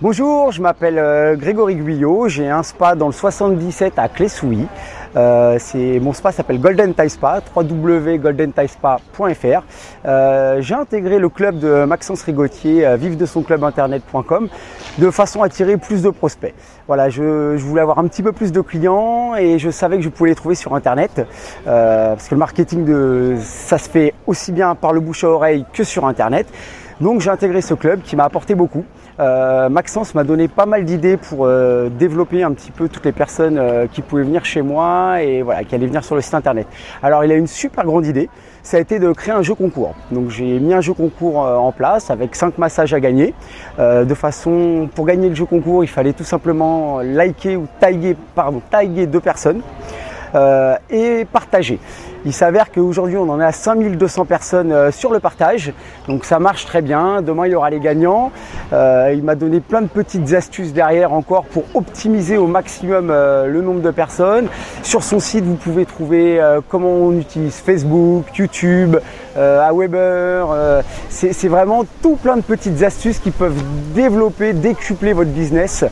Bonjour, je m'appelle euh, Grégory Guyot, j'ai un spa dans le 77 à Clessouilly. Euh, mon spa s'appelle Golden Thai Spa, www.goldenthai-spa.fr. Euh, j'ai intégré le club de Maxence Rigotier, euh, vive de son club internet.com, de façon à attirer plus de prospects. Voilà, je, je, voulais avoir un petit peu plus de clients et je savais que je pouvais les trouver sur internet euh, parce que le marketing de ça se fait aussi bien par le bouche à oreille que sur internet. Donc j'ai intégré ce club qui m'a apporté beaucoup. Euh, Maxence m'a donné pas mal d'idées pour euh, développer un petit peu toutes les personnes euh, qui pouvaient venir chez moi et voilà, qui allaient venir sur le site internet. Alors il a une super grande idée, ça a été de créer un jeu concours. Donc j'ai mis un jeu concours en place avec 5 massages à gagner. De façon, pour gagner le jeu concours, il fallait tout simplement liker ou taguer, pardon, taguer deux personnes. Et partager. Il s'avère qu'aujourd'hui on en est à 5200 personnes sur le partage, donc ça marche très bien. Demain il y aura les gagnants. Euh, il m'a donné plein de petites astuces derrière encore pour optimiser au maximum euh, le nombre de personnes. Sur son site vous pouvez trouver euh, comment on utilise Facebook, YouTube, à Weber. C'est vraiment tout plein de petites astuces qui peuvent développer, décupler votre business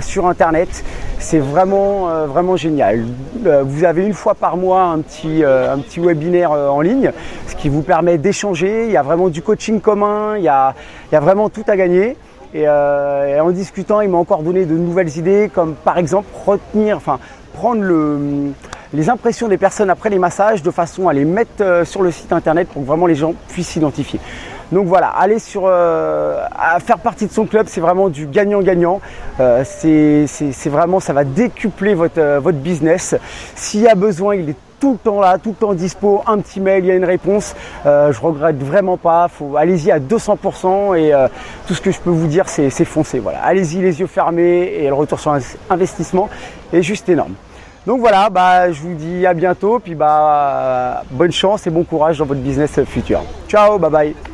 sur Internet. C'est vraiment vraiment génial vous avez une fois par mois un petit, euh, un petit webinaire euh, en ligne, ce qui vous permet d'échanger. Il y a vraiment du coaching commun, il y a, il y a vraiment tout à gagner. Et, euh, et, en discutant, il m'a encore donné de nouvelles idées, comme par exemple retenir, enfin prendre le, les impressions des personnes après les massages de façon à les mettre euh, sur le site internet pour que vraiment les gens puissent s'identifier. Donc voilà, aller sur, euh, faire partie de son club, c'est vraiment du gagnant-gagnant. C'est vraiment, ça va décupler votre, votre business. S'il y a besoin, il est tout le temps là, tout le temps dispo, un petit mail, il y a une réponse. Euh, je regrette vraiment pas. Faut allez-y à 200% et euh, tout ce que je peux vous dire, c'est foncer. Voilà, allez-y les yeux fermés et le retour sur investissement est juste énorme. Donc voilà, bah, je vous dis à bientôt, puis bah, bonne chance et bon courage dans votre business futur. Ciao, bye bye.